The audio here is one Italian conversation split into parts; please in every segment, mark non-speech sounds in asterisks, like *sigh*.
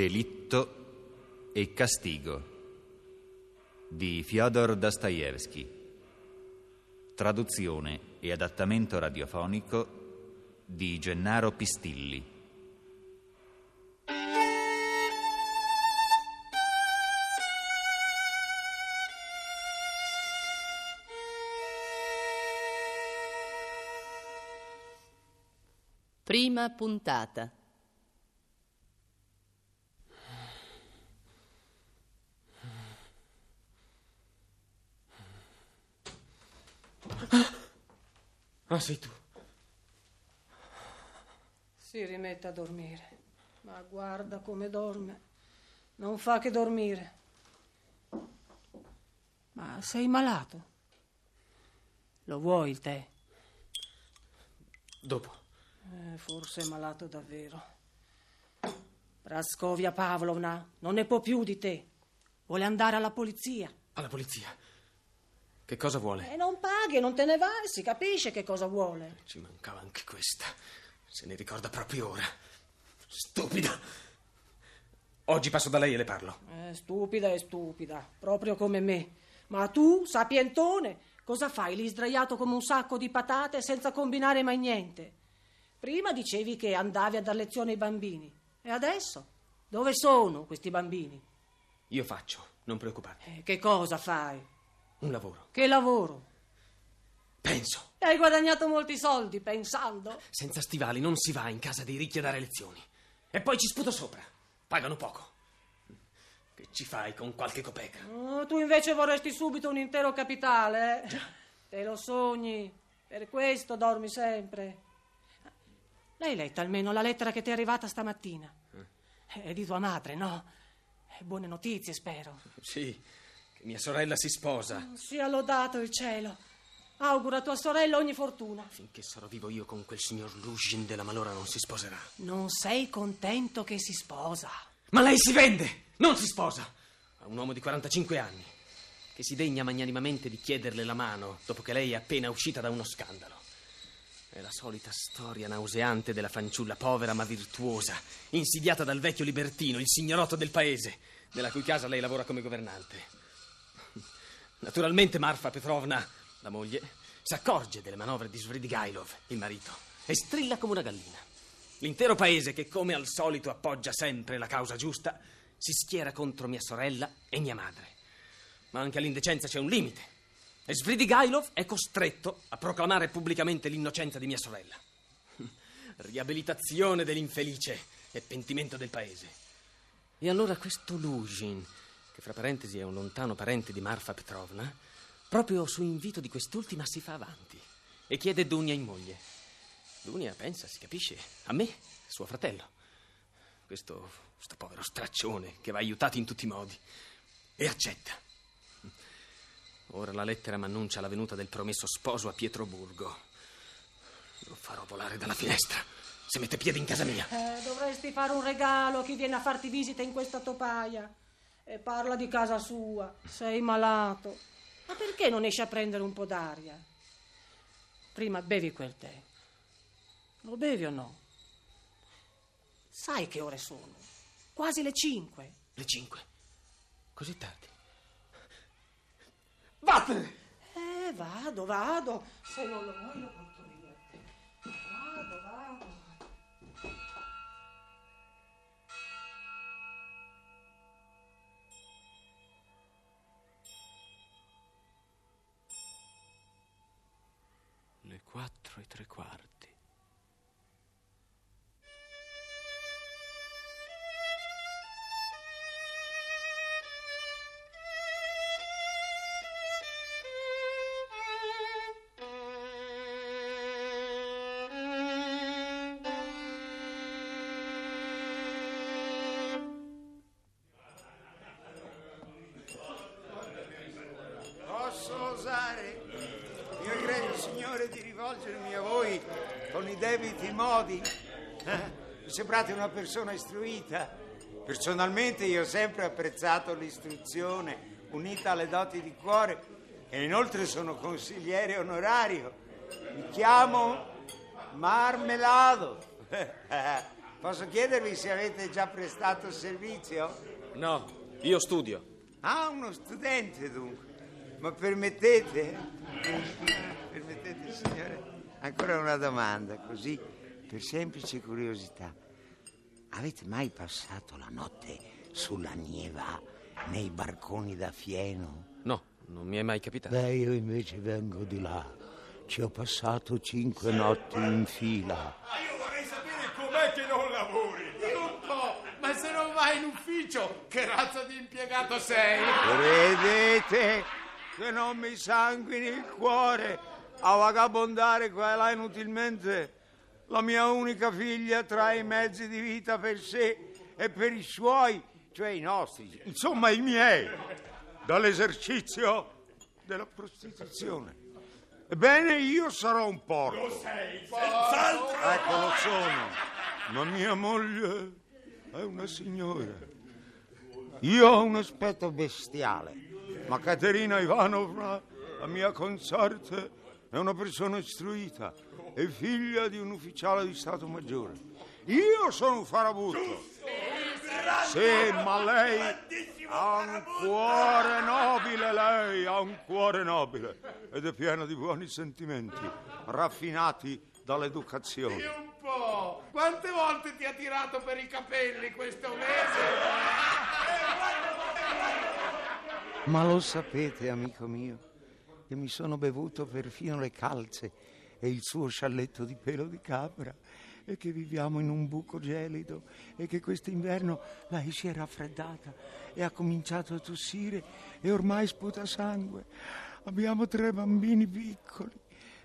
Delitto e castigo di Fyodor Dostoevsky. Traduzione e adattamento radiofonico di Gennaro Pistilli. Prima puntata. Ah, sei tu. Si rimette a dormire. Ma guarda come dorme. Non fa che dormire. Ma sei malato? Lo vuoi il tè? Dopo. Eh, forse è malato davvero. Praskovia Pavlovna non ne può più di te. Vuole andare alla polizia. Alla polizia. Che cosa vuole? E non paghi, non te ne vai, si capisce che cosa vuole. Ci mancava anche questa. Se ne ricorda proprio ora. Stupida. Oggi passo da lei e le parlo. Eh, stupida e stupida, proprio come me. Ma tu, sapientone, cosa fai lì sdraiato come un sacco di patate senza combinare mai niente? Prima dicevi che andavi a dar lezione ai bambini. E adesso? Dove sono questi bambini? Io faccio, non preoccuparti. Eh, che cosa fai? Un lavoro. Che lavoro? Penso. E hai guadagnato molti soldi pensando. Senza stivali non si va in casa dei ricchi a dare lezioni. E poi ci sputo sopra. Pagano poco. Che ci fai con qualche copeca? Oh, tu invece vorresti subito un intero capitale. eh? Te lo sogni. Per questo dormi sempre. L'hai letta almeno la lettera che ti è arrivata stamattina? È di tua madre, no? Eh, Buone notizie, spero. Sì, mia sorella si sposa. Sia lodato il cielo. Auguro a tua sorella ogni fortuna. Finché sarò vivo io con quel signor Luzhin della malora non si sposerà. Non sei contento che si sposa? Ma lei si vende, non si sposa. A un uomo di 45 anni che si degna magnanimamente di chiederle la mano dopo che lei è appena uscita da uno scandalo. È la solita storia nauseante della fanciulla povera ma virtuosa, insidiata dal vecchio libertino, il signorotto del paese, nella cui casa lei lavora come governante. Naturalmente Marfa Petrovna, la moglie, si accorge delle manovre di Svridigailov, il marito, e strilla come una gallina. L'intero paese, che come al solito appoggia sempre la causa giusta, si schiera contro mia sorella e mia madre. Ma anche all'indecenza c'è un limite. E Svridigailov è costretto a proclamare pubblicamente l'innocenza di mia sorella. *laughs* Riabilitazione dell'infelice e pentimento del paese. E allora questo Luzhin, che fra parentesi è un lontano parente di Marfa Petrovna, proprio su invito di quest'ultima si fa avanti e chiede Dunia in moglie. Dunia pensa, si capisce, a me, suo fratello. Questo, questo povero straccione che va aiutato in tutti i modi. E accetta. Ora la lettera mi annuncia la venuta del promesso sposo a Pietroburgo. Lo farò volare dalla finestra se mette piede in casa mia. Eh, dovresti fare un regalo a chi viene a farti visita in questa topaia. E parla di casa sua. Sei malato. Ma perché non esci a prendere un po' d'aria? Prima bevi quel tè. Lo bevi o no? Sai che ore sono? Quasi le cinque. Le cinque. Così tardi. Vattene! Eh, vado, vado. Se non lo vuoi lo porto via. 4 e tre quarti. Rivolgermi a voi con i debiti modi? Eh? Mi sembrate una persona istruita. Personalmente io ho sempre apprezzato l'istruzione unita alle doti di cuore e inoltre sono consigliere onorario. Mi chiamo Marmelado. *laughs* Posso chiedervi se avete già prestato servizio? No, io studio. Ah, uno studente dunque. Ma permettete? Permettete, signore? Ancora una domanda, così per semplice curiosità. Avete mai passato la notte sulla Nieva nei barconi da fieno? No, non mi è mai capitato. Beh, io invece vengo di là. Ci ho passato cinque notti in fila. Ma io vorrei sapere com'è che non lavori. Un po', ma se non vai in ufficio, che razza di impiegato sei? Credete che non mi sanguini il cuore a vagabondare qua e là inutilmente? La mia unica figlia trae i mezzi di vita per sé e per i suoi, cioè i nostri, insomma i miei, dall'esercizio della prostituzione. Ebbene, io sarò un porco. Lo sei, senz'altro. Ecco, lo sono. Ma mia moglie è una signora. Io ho un aspetto bestiale, ma Caterina Ivanovna, la mia consorte, è una persona istruita e figlia di un ufficiale di Stato Maggiore. Io sono un farabutto. Sì, ma lei ha un cuore nobile, lei ha un cuore nobile ed è piena di buoni sentimenti, raffinati dall'educazione. Io un po'. Quante volte ti ha tirato per i capelli questo mese? Ma lo sapete, amico mio, che mi sono bevuto perfino le calze e il suo scialletto di pelo di capra e che viviamo in un buco gelido e che quest'inverno lei si è raffreddata e ha cominciato a tossire e ormai sputa sangue. Abbiamo tre bambini piccoli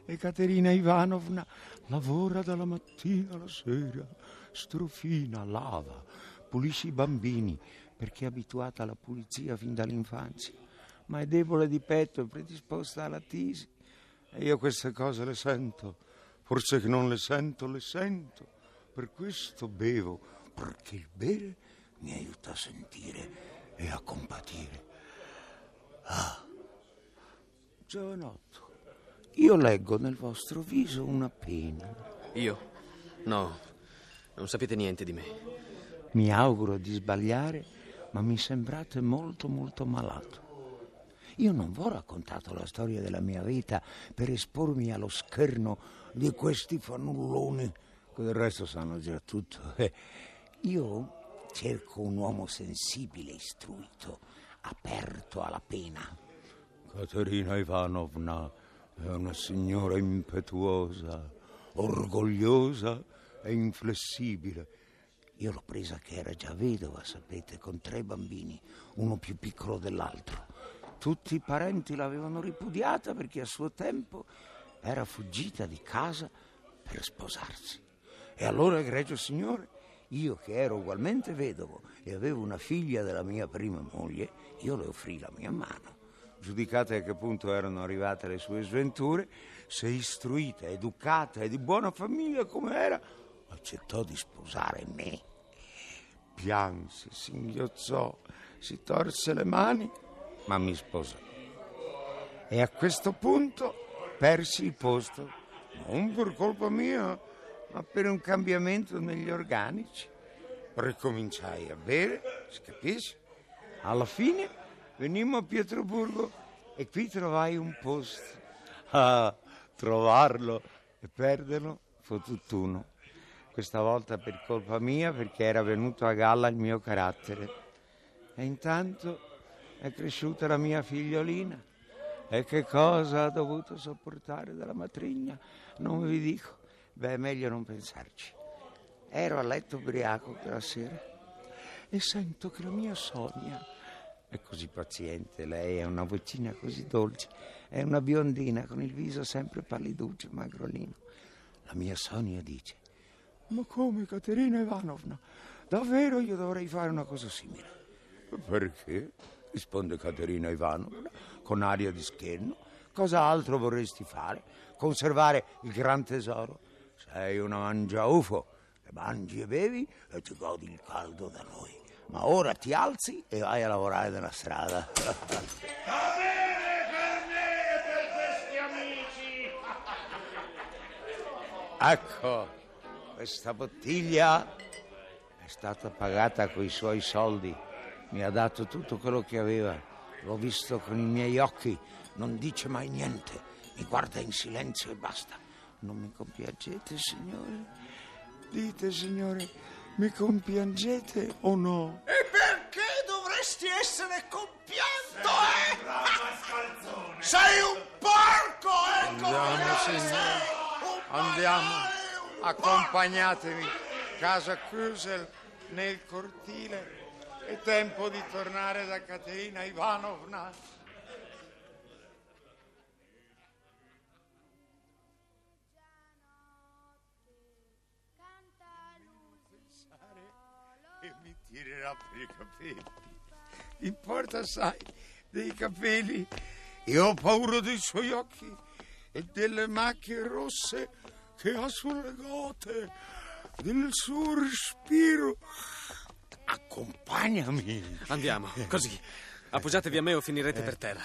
e Caterina Ivanovna lavora dalla mattina alla sera, strofina, lava, pulisce i bambini perché è abituata alla pulizia fin dall'infanzia, ma è debole di petto e predisposta alla tisi. E io queste cose le sento, forse che non le sento, le sento. Per questo bevo, perché il bere mi aiuta a sentire e a compatire. Ah, giovanotto, io leggo nel vostro viso una pena. Io? No, non sapete niente di me. Mi auguro di sbagliare, ma mi sembrate molto molto malato. Io non vi ho raccontato la storia della mia vita per espormi allo scherno di questi fannulloni del resto sanno già tutto. Eh, Io cerco un uomo sensibile, istruito, aperto alla pena. Caterina Ivanovna è una signora impetuosa, orgogliosa e inflessibile. Io l'ho presa che era già vedova, sapete, con tre bambini, uno più piccolo dell'altro. Tutti i parenti l'avevano ripudiata perché a suo tempo era fuggita di casa per sposarsi. E allora, egregio signore, io che ero ugualmente vedovo e avevo una figlia della mia prima moglie, io le offrì la mia mano. Giudicate a che punto erano arrivate le sue sventure, se istruita, educata e di buona famiglia come era, accettò di sposare me. Pianse, singhiozzò, si torse le mani, ma mi sposò. E a questo punto persi il posto, non per colpa mia, ma per un cambiamento negli organici. Ricominciai a bere, si capisce? Alla fine venimmo a Pietroburgo e qui trovai un posto. Ah, trovarlo e perderlo fu tutt'uno. Questa volta per colpa mia perché era venuto a galla il mio carattere. E intanto è cresciuta la mia figliolina. E che cosa ha dovuto sopportare dalla matrigna? Non vi dico. Beh, è meglio non pensarci. Ero a letto ubriaco quella sera e sento che la mia Sonia è così paziente, lei è una vocina così dolce, è una biondina con il viso sempre palliduccio, magrolino. La mia Sonia dice: Ma come Caterina Ivanovna? Davvero io dovrei fare una cosa simile? Perché? Risponde Caterina Ivanovna con aria di scherno. Cosa altro vorresti fare? Conservare il gran tesoro? Sei una mangiaufo, e mangi e bevi e ti godi il caldo da noi. Ma ora ti alzi e vai a lavorare nella strada. *laughs* Ecco, questa bottiglia È stata pagata coi suoi soldi. Mi ha dato tutto quello che aveva. L'ho visto con i miei occhi. Non dice mai niente. Mi guarda in silenzio e basta. Non mi compiangete, signore? Dite, signore, mi compiangete o no? E perché dovresti essere compianto, eh? Sei un porco, ecco! Andiamo, signore. Andiamo. Accompagnatemi. Casa Krusel nel cortile. È tempo di tornare da Caterina Ivanovna. E mi tirerà per i capelli. Importa, sai, dei capelli. E ho paura dei suoi occhi e delle macchie rosse che ha sulle gote, del suo respiro. Accompagnami. Andiamo, così. Appoggiatevi a me o finirete per terra.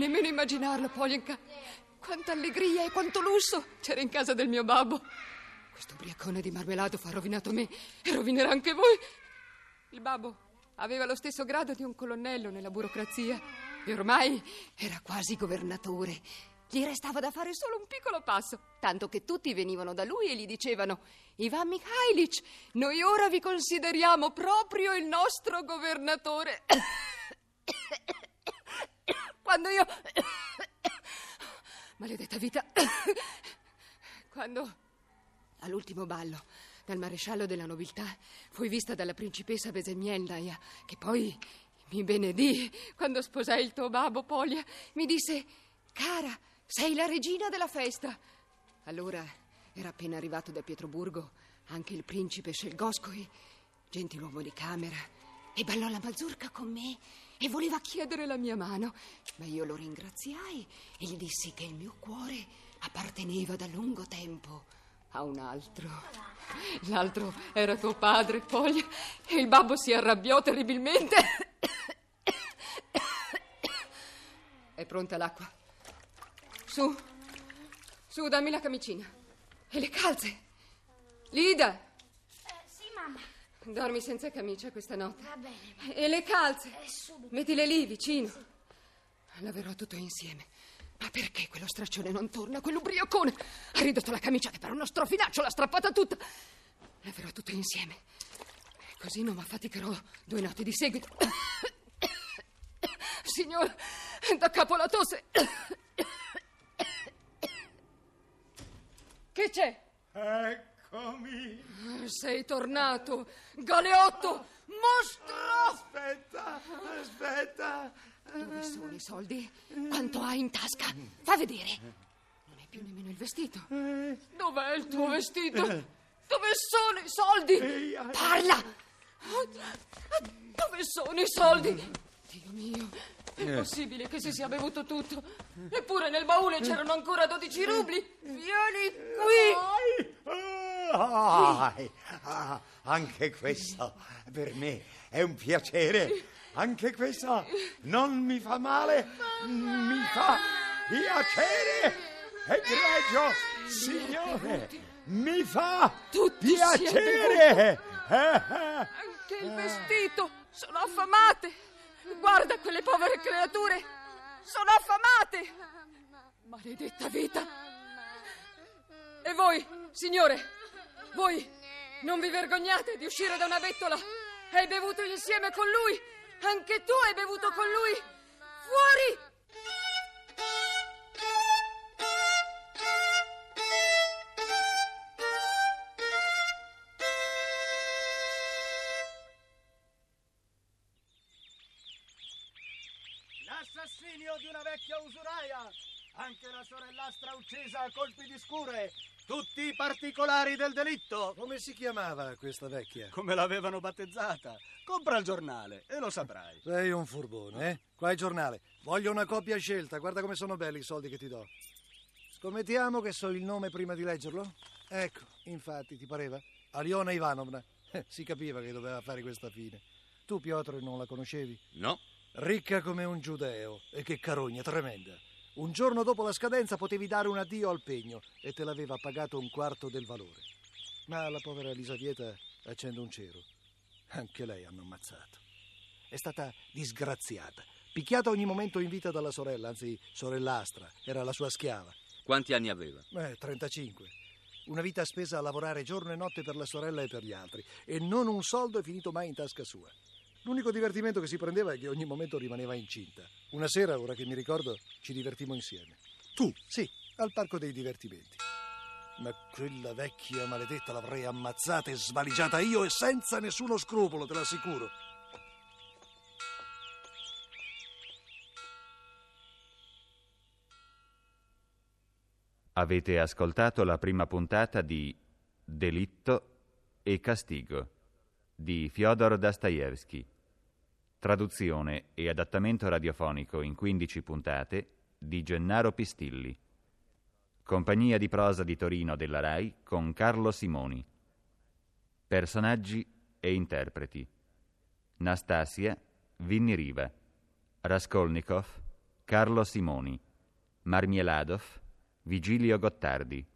Nemmeno immaginarlo, Polienka. Quanta allegria e quanto lusso c'era in casa del mio babbo. Questo ubriacone di marmelato fa rovinato me e rovinerà anche voi. Il babbo aveva lo stesso grado di un colonnello nella burocrazia e ormai era quasi governatore. Gli restava da fare solo un piccolo passo, tanto che tutti venivano da lui e gli dicevano Ivan Mikhailic, noi ora vi consideriamo proprio il nostro governatore. *coughs* *coughs* Quando io... *coughs* Maledetta vita. *coughs* Quando all'ultimo ballo dal maresciallo della nobiltà fui vista dalla principessa Besemielnaya, che poi mi benedì quando sposai il tuo babbo Polia, mi disse: Cara, sei la regina della festa. Allora era appena arrivato da Pietroburgo anche il principe Scelgoscoi, gentiluomo di camera, e ballò la mazurka con me e voleva chiedere la mia mano, ma io lo ringraziai e gli dissi che il mio cuore apparteneva da lungo tempo a un altro. L'altro era tuo padre, Poglia, e il babbo si arrabbiò terribilmente. È pronta l'acqua. Su, su, dammi la camicina. E le calze. Lida. Dormi senza camicia questa notte. Va bene. E le calze? Eh, subito. Mettile lì, vicino. Laverò tutto insieme. Ma perché quello straccione non torna? Quell'ubriacone ha ridotto la camicia che per uno strofinaccio l'ha strappata tutta. Laverò tutto insieme. Così non mi affaticherò due notti di seguito. *coughs* Signora, da capo la tosse. *coughs* Che c'è? Eccomi. Sei tornato, Galeotto, mostro! Aspetta, aspetta. Dove sono i soldi? Quanto hai in tasca? Fa vedere. Non hai più nemmeno il vestito. Dov'è il tuo vestito? Dove sono i soldi? Parla! Dove sono i soldi? Dio mio, è possibile che si sia bevuto tutto? Eppure nel baule c'erano ancora 12 rubli. Vieni qui! Ah, anche questo per me è un piacere. Anche questo non mi fa male, mi fa piacere. Egregio signore, mi fa Tutti piacere. Anche il vestito! Sono affamate! Guarda quelle povere creature! Sono affamate! Maledetta vita! E voi, signore, voi non vi vergognate di uscire da una bettola? Hai bevuto insieme con lui? Anche tu hai bevuto con lui? Fuori! L'assassinio di una vecchia usuraia! Anche la sorellastra uccisa a colpi di scure! Tutti i particolari del delitto. Come si chiamava questa vecchia? Come l'avevano battezzata. Compra il giornale e lo saprai. Sei un furbone, eh? Qua è il giornale. Voglio una coppia scelta. Guarda come sono belli i soldi che ti do. Scommettiamo che so il nome prima di leggerlo? Ecco, infatti, ti pareva? Aliona Ivanovna. *laughs* Si capiva che doveva fare questa fine. Tu, Piotr, non la conoscevi? No. Ricca come un giudeo. E che carogna tremenda. Un giorno dopo la scadenza potevi dare un addio al pegno e te l'aveva pagato un quarto del valore. Ma la povera Elisabetta accende un cero. Anche lei hanno ammazzato. È stata disgraziata, picchiata ogni momento in vita dalla sorella, anzi sorellastra, era la sua schiava. Quanti anni aveva? Eh, 35. Una vita spesa a lavorare giorno e notte per la sorella e per gli altri, e non un soldo è finito mai in tasca sua. L'unico divertimento che si prendeva è che ogni momento rimaneva incinta. Una sera, ora che mi ricordo, ci divertimmo insieme. Tu? Sì, al parco dei divertimenti. Ma quella vecchia maledetta l'avrei ammazzata e svaligiata io e senza nessuno scrupolo, te l'assicuro. Avete ascoltato la prima puntata di Delitto e Castigo di Fyodor Dostoevsky. Traduzione e adattamento radiofonico in 15 puntate di Gennaro Pistilli. Compagnia di prosa di Torino della RAI con Carlo Simoni. Personaggi e interpreti. Nastasia, Vinni Riva. Raskolnikov, Carlo Simoni. Marmieladov, Vigilio Gottardi.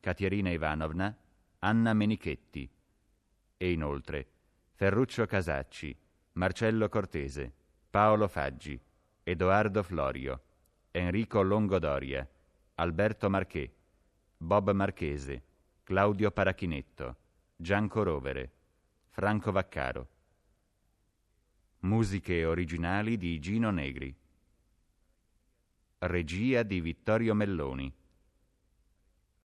Katerina Ivanovna, Anna Menichetti. E inoltre Ferruccio Casacci, Marcello Cortese, Paolo Faggi, Edoardo Florio, Enrico Longodoria, Alberto Marché, Bob Marchese, Claudio Parachinetto, Gianco Rovere, Franco Vaccaro. Musiche originali di Gino Negri. Regia di Vittorio Melloni.